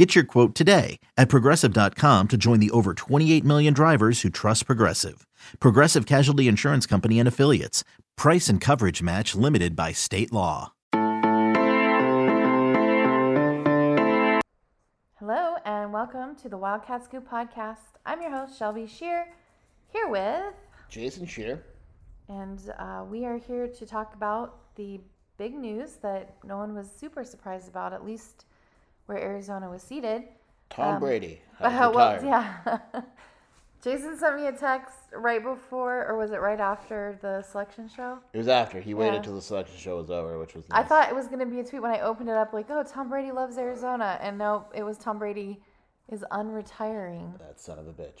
Get your quote today at progressive.com to join the over 28 million drivers who trust Progressive. Progressive Casualty Insurance Company and Affiliates. Price and coverage match limited by state law. Hello, and welcome to the Wildcat Scoop podcast. I'm your host, Shelby Scheer, here with, Jason Scheer. and uh, we are here to talk about the big news that no one was super surprised about, at least where Arizona was seeded. Tom Brady has Uh, well, yeah. Jason sent me a text right before, or was it right after the selection show? It was after. He Yeah. waited till the selection show was over, which was I thought it was going to be a tweet when I opened it up, like, oh, Tom Brady loves Arizona. And no, it was Tom Brady is unretiring. That son of a bitch.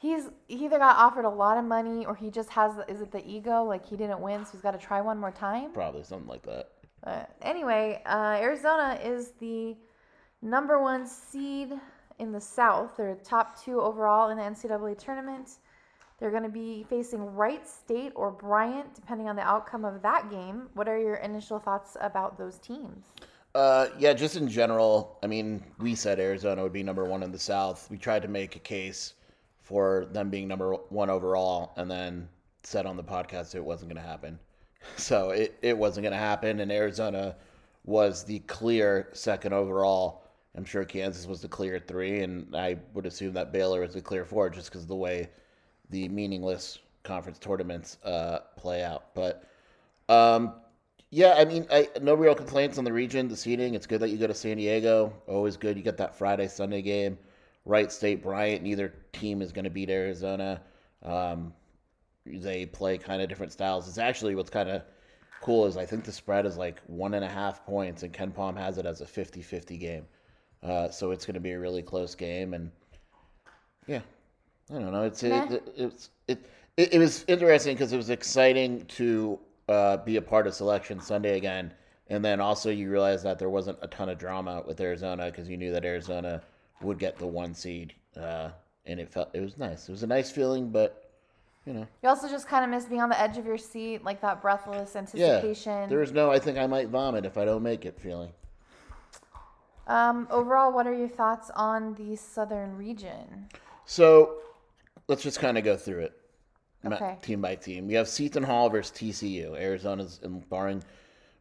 He's he either got offered a lot of money or he just has is it the ego like he didn't win so he's got to try one more time. Probably something like that. But anyway, uh, Arizona is the number one seed in the South. They're top two overall in the NCAA tournament. They're going to be facing Wright State or Bryant, depending on the outcome of that game. What are your initial thoughts about those teams? Uh, yeah, just in general, I mean, we said Arizona would be number one in the South. We tried to make a case for them being number one overall, and then said on the podcast it wasn't going to happen. So it, it wasn't going to happen, and Arizona was the clear second overall. I'm sure Kansas was the clear three, and I would assume that Baylor was the clear four just because of the way the meaningless conference tournaments uh, play out. But um, yeah, I mean, I, no real complaints on the region, the seeding. It's good that you go to San Diego. Always good. You get that Friday, Sunday game. Wright State, Bryant. Neither team is going to beat Arizona. Um, they play kind of different styles. It's actually what's kind of cool is I think the spread is like one and a half points, and KenPom has it as a 50 50 game. Uh, so it's going to be a really close game. And yeah, I don't know. It's it, it, it's it, it, it was interesting because it was exciting to uh, be a part of Selection Sunday again, and then also you realize that there wasn't a ton of drama with Arizona because you knew that Arizona would get the one seed, uh, and it felt it was nice. It was a nice feeling, but you know, You also just kind of miss being on the edge of your seat, like that breathless anticipation. there was no. I think I might vomit if I don't make it feeling. Um, overall, what are your thoughts on the Southern region? So let's just kind of go through it, Okay. team by team. We have Seton Hall versus TCU. Arizona's in barring.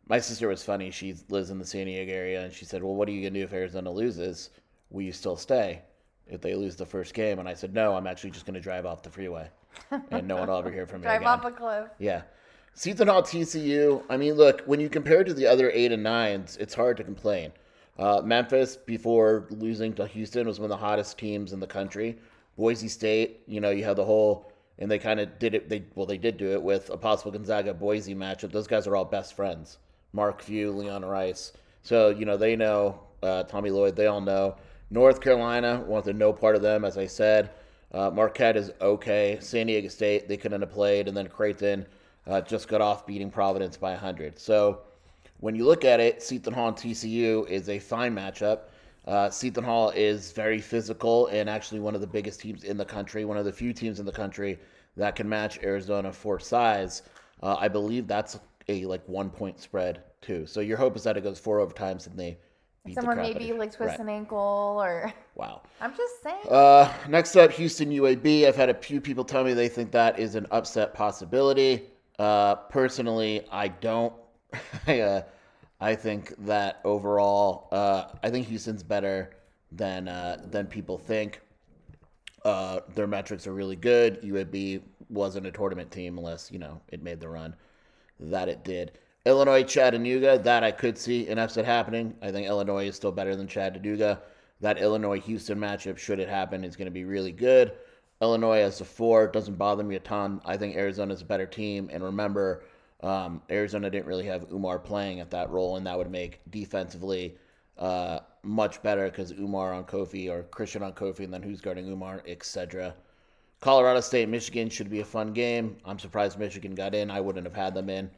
My sister was funny. She lives in the San Diego area, and she said, "Well, what are you gonna do if Arizona loses? Will you still stay if they lose the first game?" And I said, "No, I'm actually just gonna drive off the freeway, and no one will ever hear from me Drive again." off a cliff. Yeah. Seton Hall TCU, I mean, look, when you compare it to the other eight and nines, it's hard to complain. Uh, Memphis, before losing to Houston, was one of the hottest teams in the country. Boise State, you know, you have the whole, and they kind of did it, they well, they did do it with a possible Gonzaga Boise matchup. Those guys are all best friends. Mark Few, Leon Rice. So, you know, they know, uh, Tommy Lloyd, they all know. North Carolina, wanted no part of them, as I said. Uh, Marquette is okay. San Diego State, they couldn't have played. And then Creighton uh, just got off beating Providence by 100. So when you look at it, Seton Hall and TCU is a fine matchup. Uh, Seton Hall is very physical and actually one of the biggest teams in the country, one of the few teams in the country that can match Arizona for size. Uh, I believe that's a like one point spread too. So your hope is that it goes four overtimes and they beat Someone the maybe like twist Right. an ankle or. Wow. I'm just saying. Uh, next up, Houston UAB. I've had a few people tell me they think that is an upset possibility. Uh, personally, I don't. I, uh, I think that overall, uh, I think Houston's better than uh, than people think. Uh, their metrics are really good. UAB wasn't a tournament team unless you know it made the run that it did. Illinois Chattanooga, that I could see an upset happening. I think Illinois is still better than Chattanooga. That Illinois Houston matchup, should it happen, is going to be really good. Illinois as a four doesn't bother me a ton. I think Arizona's a better team. And remember, um, Arizona didn't really have Oumar playing at that role, and that would make defensively uh, much better because Oumar on Kofi or Christian on Kofi, and then who's guarding Oumar, etc. Colorado State, Michigan should be a fun game. I'm surprised Michigan got in. I wouldn't have had them in.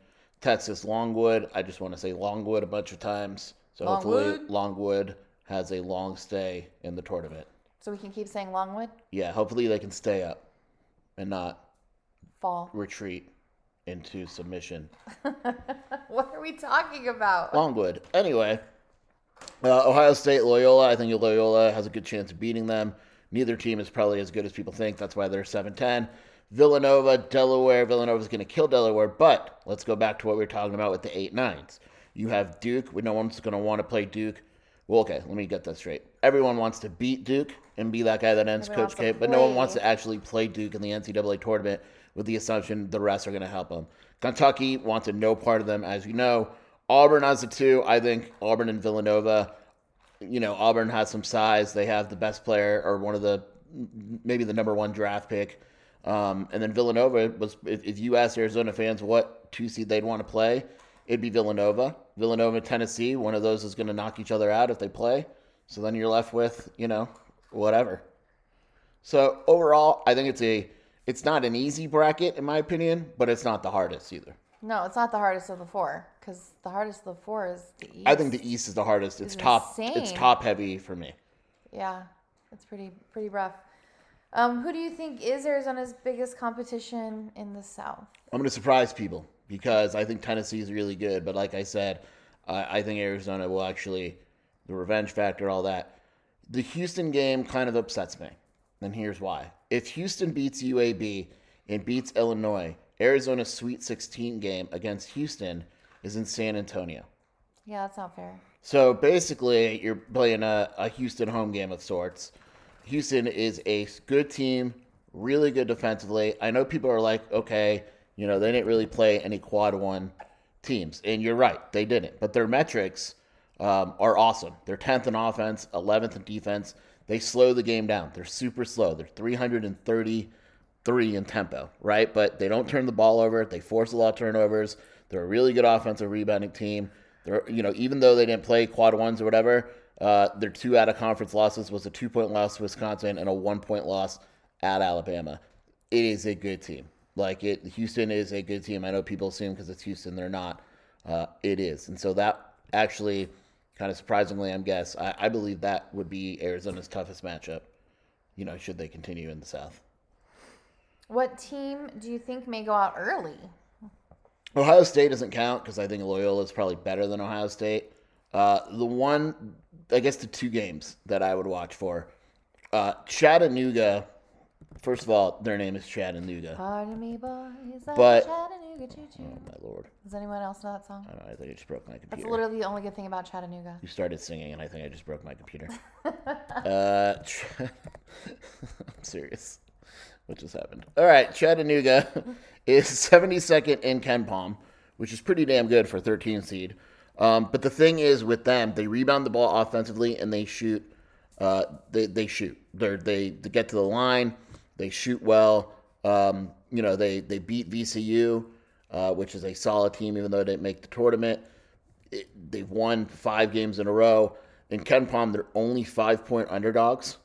Texas, Longwood. I just want to say Longwood a bunch of times. So hopefully Longwood. Has a long stay in the tournament. So we can keep saying Longwood Yeah, hopefully they can stay up and not fall. retreat into submission. what are we talking about? Longwood. Anyway, uh, Ohio State, Loyola. I think Loyola has a good chance of beating them. Neither team is probably as good as people think. That's why they're 7 10. Villanova, Delaware. Villanova's going to kill Delaware, but let's go back to what we were talking about with the 8 9s. You have Duke. No one's going to want to play Duke. Well, okay, let me get that straight. Everyone wants to beat Duke and be that guy that ends Everyone Coach K, but no one wants to actually play Duke in the NCAA tournament with the assumption the rest are going to help them. Kentucky wanted no part of them, as you know. Auburn has the two. I think Auburn and Villanova. You know, Auburn has some size. They have the best player or one of the maybe the number one draft pick. Um, and then Villanova was if, if you ask Arizona fans what two seed they'd want to play, it'd be Villanova. Villanova, Tennessee. One of those is going to knock each other out if they play. So then you're left with you know whatever. So overall, I think it's a it's not an easy bracket in my opinion, but it's not the hardest either. No, it's not the hardest of the four because the hardest of the four is the East. I think the East is the hardest. It's It's top. It's top heavy for me. Yeah, it's pretty pretty rough. Um, who do you think is Arizona's biggest competition in the South? I'm going to surprise people because I think Tennessee is really good. But like I said, I I think Arizona will actually the revenge factor, all that. The Houston game kind of upsets me, and here's why: if Houston beats UAB and beats Illinois, Arizona's Sweet 16 game against Houston is in San Antonio. Yeah, that's not fair. So basically, you're playing a, a Houston home game of sorts. Houston is a good team, really good defensively. I know people are like, okay, you know, they didn't really play any quad one teams. And you're right, they didn't. But their metrics um, are awesome. They're 10th in offense, 11th in defense. They slow the game down. They're super slow. They're 333 in tempo, right? But they don't turn the ball over. They force a lot of turnovers. They're a really good offensive rebounding team. They're, you know, even though they didn't play quad ones or whatever, uh, their two out of conference losses was a two point loss to Wisconsin and a one point loss at Alabama. It is a good team. Like it, Houston is a good team. I know people assume because it's Houston, they're not. Uh, it is, and so that actually, kind of surprisingly, I'm guess I, I believe that would be Arizona's toughest matchup. You know, should they continue in the South. What team do you think may go out early? Ohio State doesn't count because I think Loyola is probably better than Ohio State. Uh, the one, I guess, the two games that I would watch for uh, Chattanooga. First of all, their name is Chattanooga. Pardon me, boys. I'm But- Chattanooga choo choo. Oh my lord! Does anyone else know that song? I, don't know, I think I just broke my computer. That's computer. literally the only good thing about Chattanooga. You started singing, and I think I just broke my computer. uh, Ch- I'm serious. What just happened? All right, Chattanooga is 72nd in KenPom, which is pretty damn good for 13 seed. Um, but the thing is with them, they rebound the ball offensively and they shoot. Uh, they they shoot. They're, they they get to the line. They shoot well. Um, you know they they beat VCU, uh, which is a solid team, even though they didn't make the tournament it, they've won five games in a row. In KenPom, they're only five point underdogs,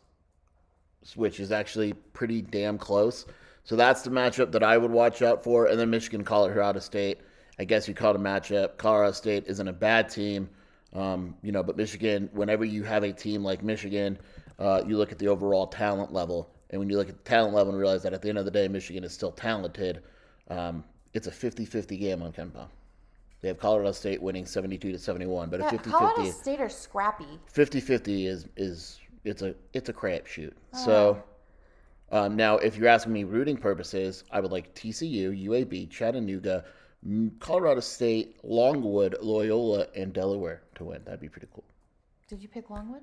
which is actually pretty damn close. So that's the matchup that I would watch out for. And then Michigan, Colorado State. I guess you call it a matchup. Colorado State isn't a bad team, um, you know, but Michigan, whenever you have a team like Michigan, uh, you look at the overall talent level. And when you look at the talent level and realize that at the end of the day, Michigan is still talented, um, it's a 50 50 game on Pom. They have Colorado State winning 72 to 71, but Yeah, a 50 Colorado 50 State are scrappy. 50-50 is is it's a it's a crapshoot. Oh. So um, now, if you're asking me rooting purposes, I would like TCU, UAB, Chattanooga, Colorado State, Longwood, Loyola, and Delaware to win. That'd be pretty cool. Did you pick Longwood?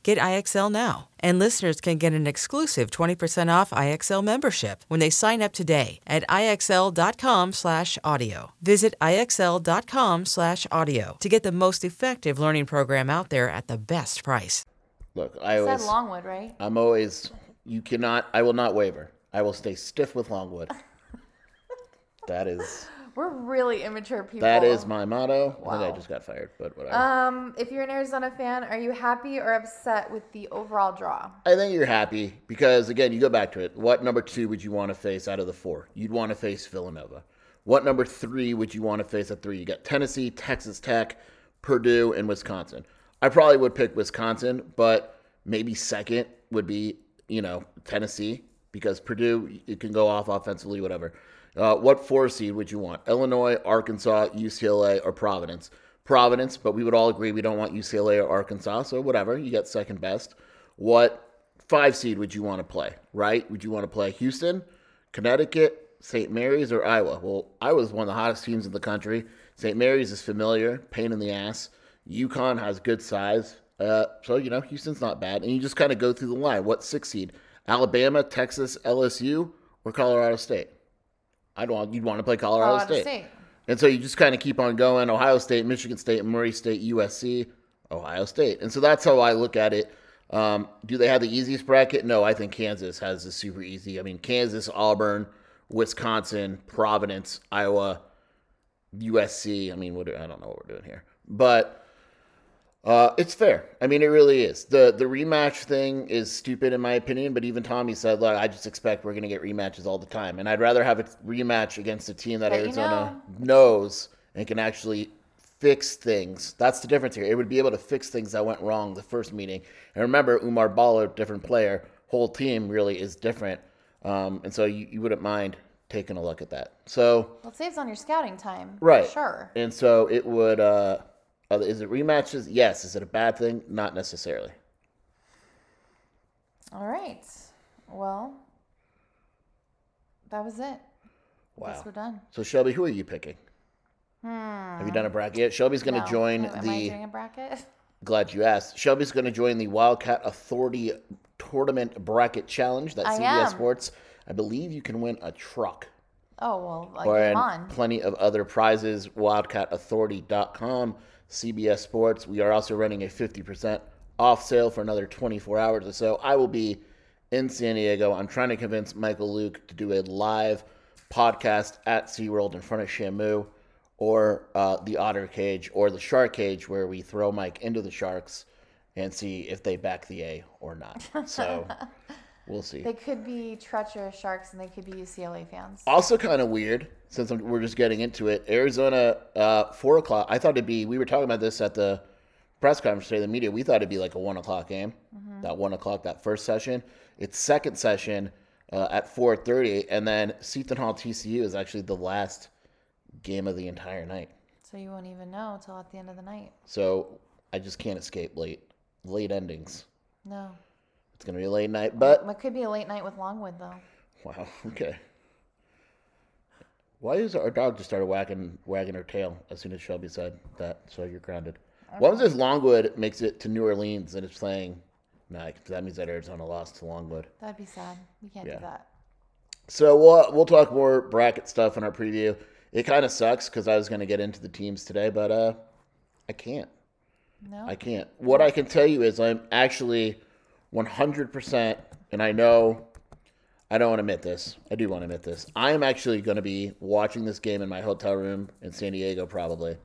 Get IXL now. And listeners can get an exclusive 20% off IXL membership when they sign up today at IXL.com/audio. Visit IXL.com/audio to get the most effective learning program out there at the best price. Look, I Said always, Longwood, right? I'm always, you cannot, I will not waver. I will stay stiff with Longwood. that is, We're really immature people. that is my motto. I think I just got fired, but whatever. Um, if you're an Arizona fan, are you happy or upset with the overall draw? I think you're happy because again, you go back to it. What number two would you want to face out of the four? You'd want to face Villanova. What number three would you want to face at three? You got Tennessee, Texas Tech, Purdue, and Wisconsin. I probably would pick Wisconsin, but maybe second would be you know Tennessee because Purdue it can go off offensively, whatever. Uh, what four seed would you want? Illinois, Arkansas, UCLA, or Providence? Providence, but we would all agree we don't want UCLA or Arkansas, so whatever. You get second best. What five seed would you want to play, right? Would you want to play Houston, Connecticut, St. Mary's, or Iowa? Well, Iowa's one of the hottest teams in the country. St. Mary's is familiar, pain in the ass. UConn has good size. Uh, so, you know, Houston's not bad. And you just kind of go through the line. What six seed? Alabama, Texas, LSU, or Colorado State? I'd want you'd want to play Colorado, Colorado State. State. And so you just kind of keep on going. Ohio State, Michigan State, Murray State, USC, Ohio State. And so that's how I look at it. Um, do they have the easiest bracket? No, I think Kansas has the super easy. I mean, Kansas, Auburn, Wisconsin, Providence, Iowa, USC. I mean, what, I don't know what we're doing here, but uh, it's fair. I mean, it really is. the The rematch thing is stupid in my opinion. But even Tommy said, "Look, I just expect we're going to get rematches all the time, and I'd rather have a rematch against a team that That you Arizona knows and can actually fix things. That's the difference here. It would be able to fix things that went wrong the first meeting. And remember, Oumar Ballo, different player, whole team really is different, um, and so you, you wouldn't mind taking a look at that. So Well, it saves on your scouting time. Right. Sure. and so it would. Uh, uh, is it rematches? Yes. Is it a bad thing? Not necessarily. All right. Well, that was it. Wow. Guess we're done. So Shelby, who are you picking? Have you done a bracket yet? Shelby's going to No. join Am I the. doing a bracket? Glad you asked. Shelby's going to join the Wildcat Authority Tournament Bracket Challenge that I CBS am. Sports. I believe you can win a truck Oh well, like, come on. plenty of other prizes. WildcatAuthority.com, CBS Sports. We are also running a 50% off sale for another 24 hours or so. I will be in San Diego. I'm trying to convince Michael Luke to do a live podcast at SeaWorld in front of Shamu or uh, the Otter Cage or the Shark Cage where we throw Mike into the sharks and see if they back the A or not. So we'll see. They could be treacherous sharks, and they could be UCLA fans. Also, kind of weird since I'm, we're just getting into it. Arizona, uh, four o'clock. I thought it'd be. We were talking about this at the press conference today. The media. We thought it'd be like a one o'clock game. That one o'clock, that first session. It's second session uh, at four thirty, and then Seton Hall TCU is actually the last game of the entire night. So you won't even know until at the end of the night. So I just can't escape late late endings. No. It's gonna be a late night, but It could be a late night with Longwood though. Wow. Okay. Why is our dog just started wagging wagging her tail as soon as Shelby said that? So you're grounded. What was if Longwood makes it to New Orleans and it's playing? Nah, 'cause that means that Arizona lost to Longwood. That'd be sad. We can't Yeah. do that. So we'll we'll talk more bracket stuff in our preview. It kind of sucks because I was going to get into the teams today, but uh, I can't. No. I can't. What I can tell you is I'm actually 100%, and I know I don't want to admit this. I do want to admit this. I am actually going to be watching this game in my hotel room in San Diego, probably.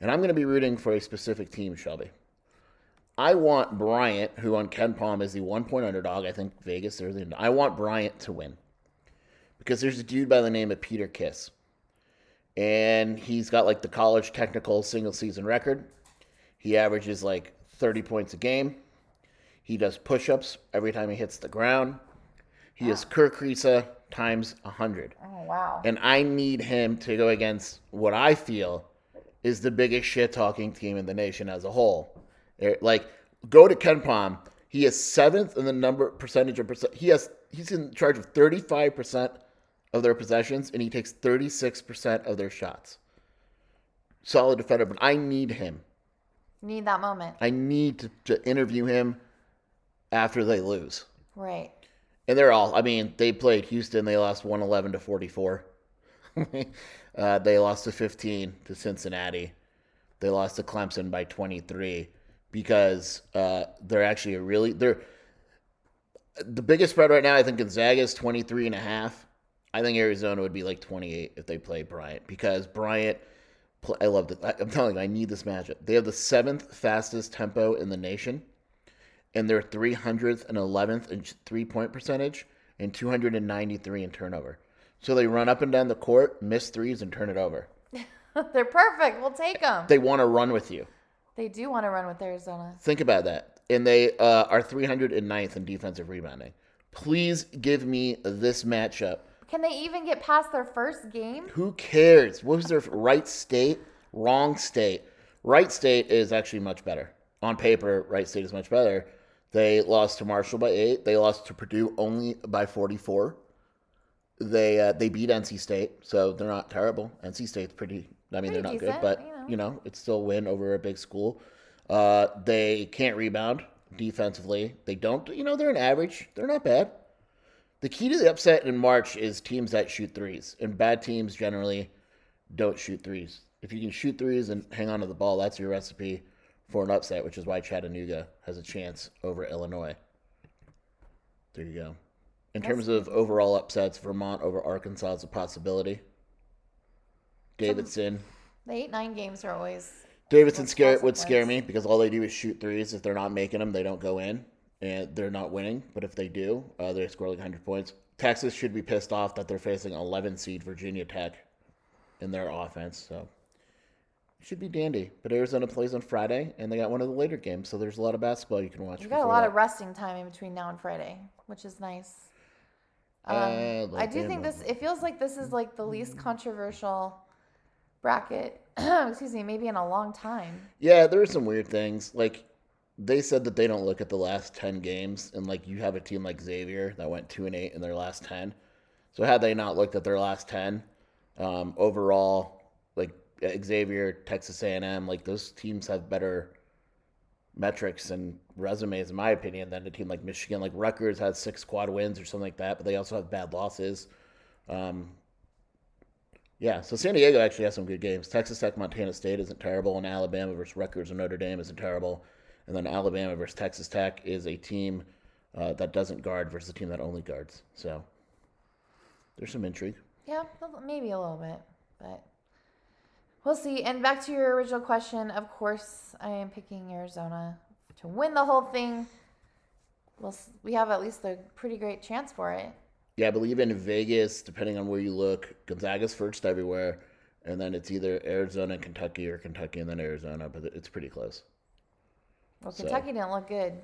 And I'm going to be rooting for a specific team, Shelby. I want Bryant, who on KenPom is the one point underdog. I think Vegas, they're the. I want Bryant to win. Because there's a dude by the name of Peter Kiss. And he's got like the college technical single season record. He averages like 30 points a game. He does push ups every time he hits the ground. He is Kirk Risa times 100. oh wow. And I need him to go against what I feel is the biggest shit talking team in the nation as a whole. They're- Like, go to KenPom. He is seventh in the number percentage of percent. He has he's in charge of thirty five percent of their possessions, and he takes thirty six percent of their shots. Solid defender, but I need him. Need that moment. I need to, to interview him after they lose. Right. And they're all, I mean, they played Houston, they lost 111 to 44. uh, they lost to 15 to Cincinnati. They lost to Clemson by 23 because uh, they're actually a really, they're, the biggest spread right now, I think Gonzaga is 23 and a half. I think Arizona would be like 28 if they play Bryant because Bryant, I love it. I'm telling you, I need this matchup. They have the seventh fastest tempo in the nation and they're 311th in three point percentage and 293 in turnover. So they run up and down the court, miss threes, and turn it over. They're perfect. We'll take them. They want to run with you. They do want to run with Arizona. Think about that. And they uh, are 309th in defensive rebounding. Please give me this matchup. Can they even get past their first game? Who cares? What was their right state? Wrong state. Wright State is actually much better. On paper, Wright State is much better. They lost to Marshall by eight. They lost to Purdue only by 44. They uh, they beat NC State, so they're not terrible. NC State's pretty. I mean, Pretty they're not decent, good, but you know. you know, it's still a win over a big school. Uh, they can't rebound defensively. They don't. You know, they're an average. They're not bad. The key to the upset in March is teams that shoot threes, and bad teams generally don't shoot threes. If you can shoot threes and hang on to the ball, that's your recipe for an upset, which is why Chattanooga has a chance over Illinois. There you go. In terms of overall upsets, Vermont over Arkansas is a possibility. Davidson. The eight nine games are always. Davidson scare would scare me because all they do is shoot threes. If they're not making them, they don't go in, and they're not winning. But if they do, uh, they score like 100 points. Texas should be pissed off that they're facing 11 seed Virginia Tech in their offense. So should be dandy. But Arizona plays on Friday, and they got one of the later games, so there's a lot of basketball you can watch. You got a lot that. of resting time in between now and Friday, which is nice. Um, Uh, I do think this. It feels like this is like the least controversial bracket. excuse me, maybe in a long time. Yeah, there are some weird things. Like they said that they don't look at the last ten games, and like you have a team like Xavier that went two and eight in their last ten. So had they not looked at their last ten, um, overall, Xavier, Texas A and M, like those teams have better metrics and resumes, in my opinion, than a team like Michigan. Like Rutgers has six quad wins or something like that, but they also have bad losses. Um, yeah, so San Diego actually has some good games. Texas Tech, Montana State isn't terrible, and Alabama versus Rutgers or Notre Dame isn't terrible. And then Alabama versus Texas Tech is a team uh, that doesn't guard versus a team that only guards. So there's some intrigue. Yeah, maybe a little bit, but we'll see. And back to your original question, of course, I am picking Arizona to win the whole thing. We'll, we have at least a pretty great chance for it. Yeah, I believe in Vegas, depending on where you look, Gonzaga's first everywhere, and then it's either Arizona, and Kentucky, or Kentucky and then Arizona, but it's pretty close. Well, So- Kentucky didn't look good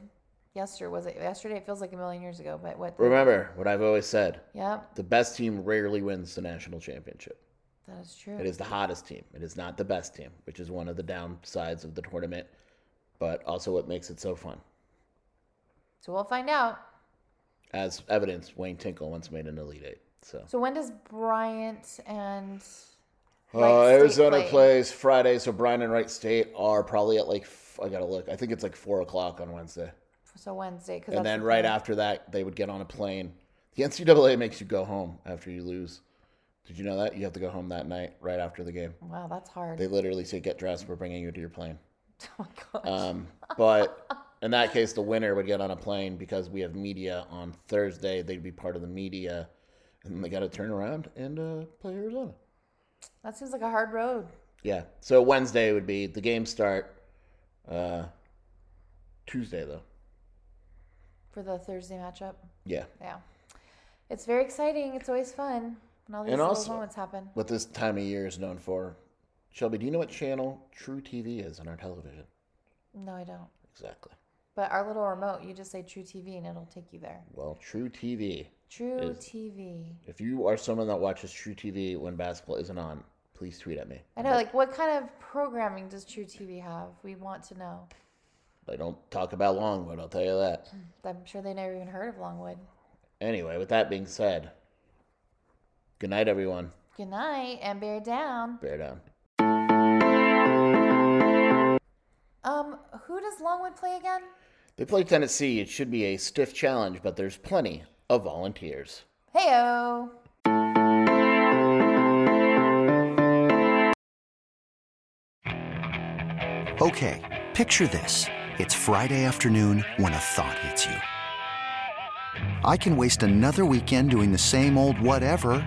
yesterday. Was it yesterday? It feels like a million years ago, but what? Remember what I've always said: Yep, the best team rarely wins the national championship. That is true. It is the hottest team. It is not the best team, which is one of the downsides of the tournament, but also what makes it so fun. So we'll find out. As evidence, Wayne Tinkle once made an Elite Eight. So So when does Bryant and uh, Arizona play? plays Friday, so Bryan and Wright State are probably at like I gotta look. I think it's like four o'clock on Wednesday, so Wednesday? And then the right after that they would get on a plane. The NCAA makes you go home after you lose. Did you know that you have to go home that night right after the game? Wow, that's hard. They literally say, "Get dressed. We're bringing you to your plane." oh my gosh. Um, but in that case, the winner would get on a plane because we have media on Thursday. They'd be part of the media, and they got to turn around and uh, play Arizona. that seems like a hard road. Yeah. So Wednesday would be the game start. Uh, Tuesday though. for the Thursday matchup. Yeah. Yeah. It's very exciting. It's always fun when all these And little also- moments happen. What this time of year is known for. Shelby, do you know what channel truTV is on our television? No, I don't. Exactly. But our little remote, you just say truTV and it'll take you there. Well, truTV. True Is- TV. If you are someone that watches truTV when basketball isn't on, please tweet at me. I know, like, what kind of programming does truTV have? We want to know. They don't talk about Longwood, I'll tell you that. I'm sure they never even heard of Longwood. Anyway, with that being said, good night, everyone. Good night and bear down. Bear down. Um, who does Longwood play again? They play Tennessee. It should be a stiff challenge, but there's plenty of volunteers. Heyo. Okay, picture this. It's Friday afternoon when a thought hits you. I can waste another weekend doing the same old whatever,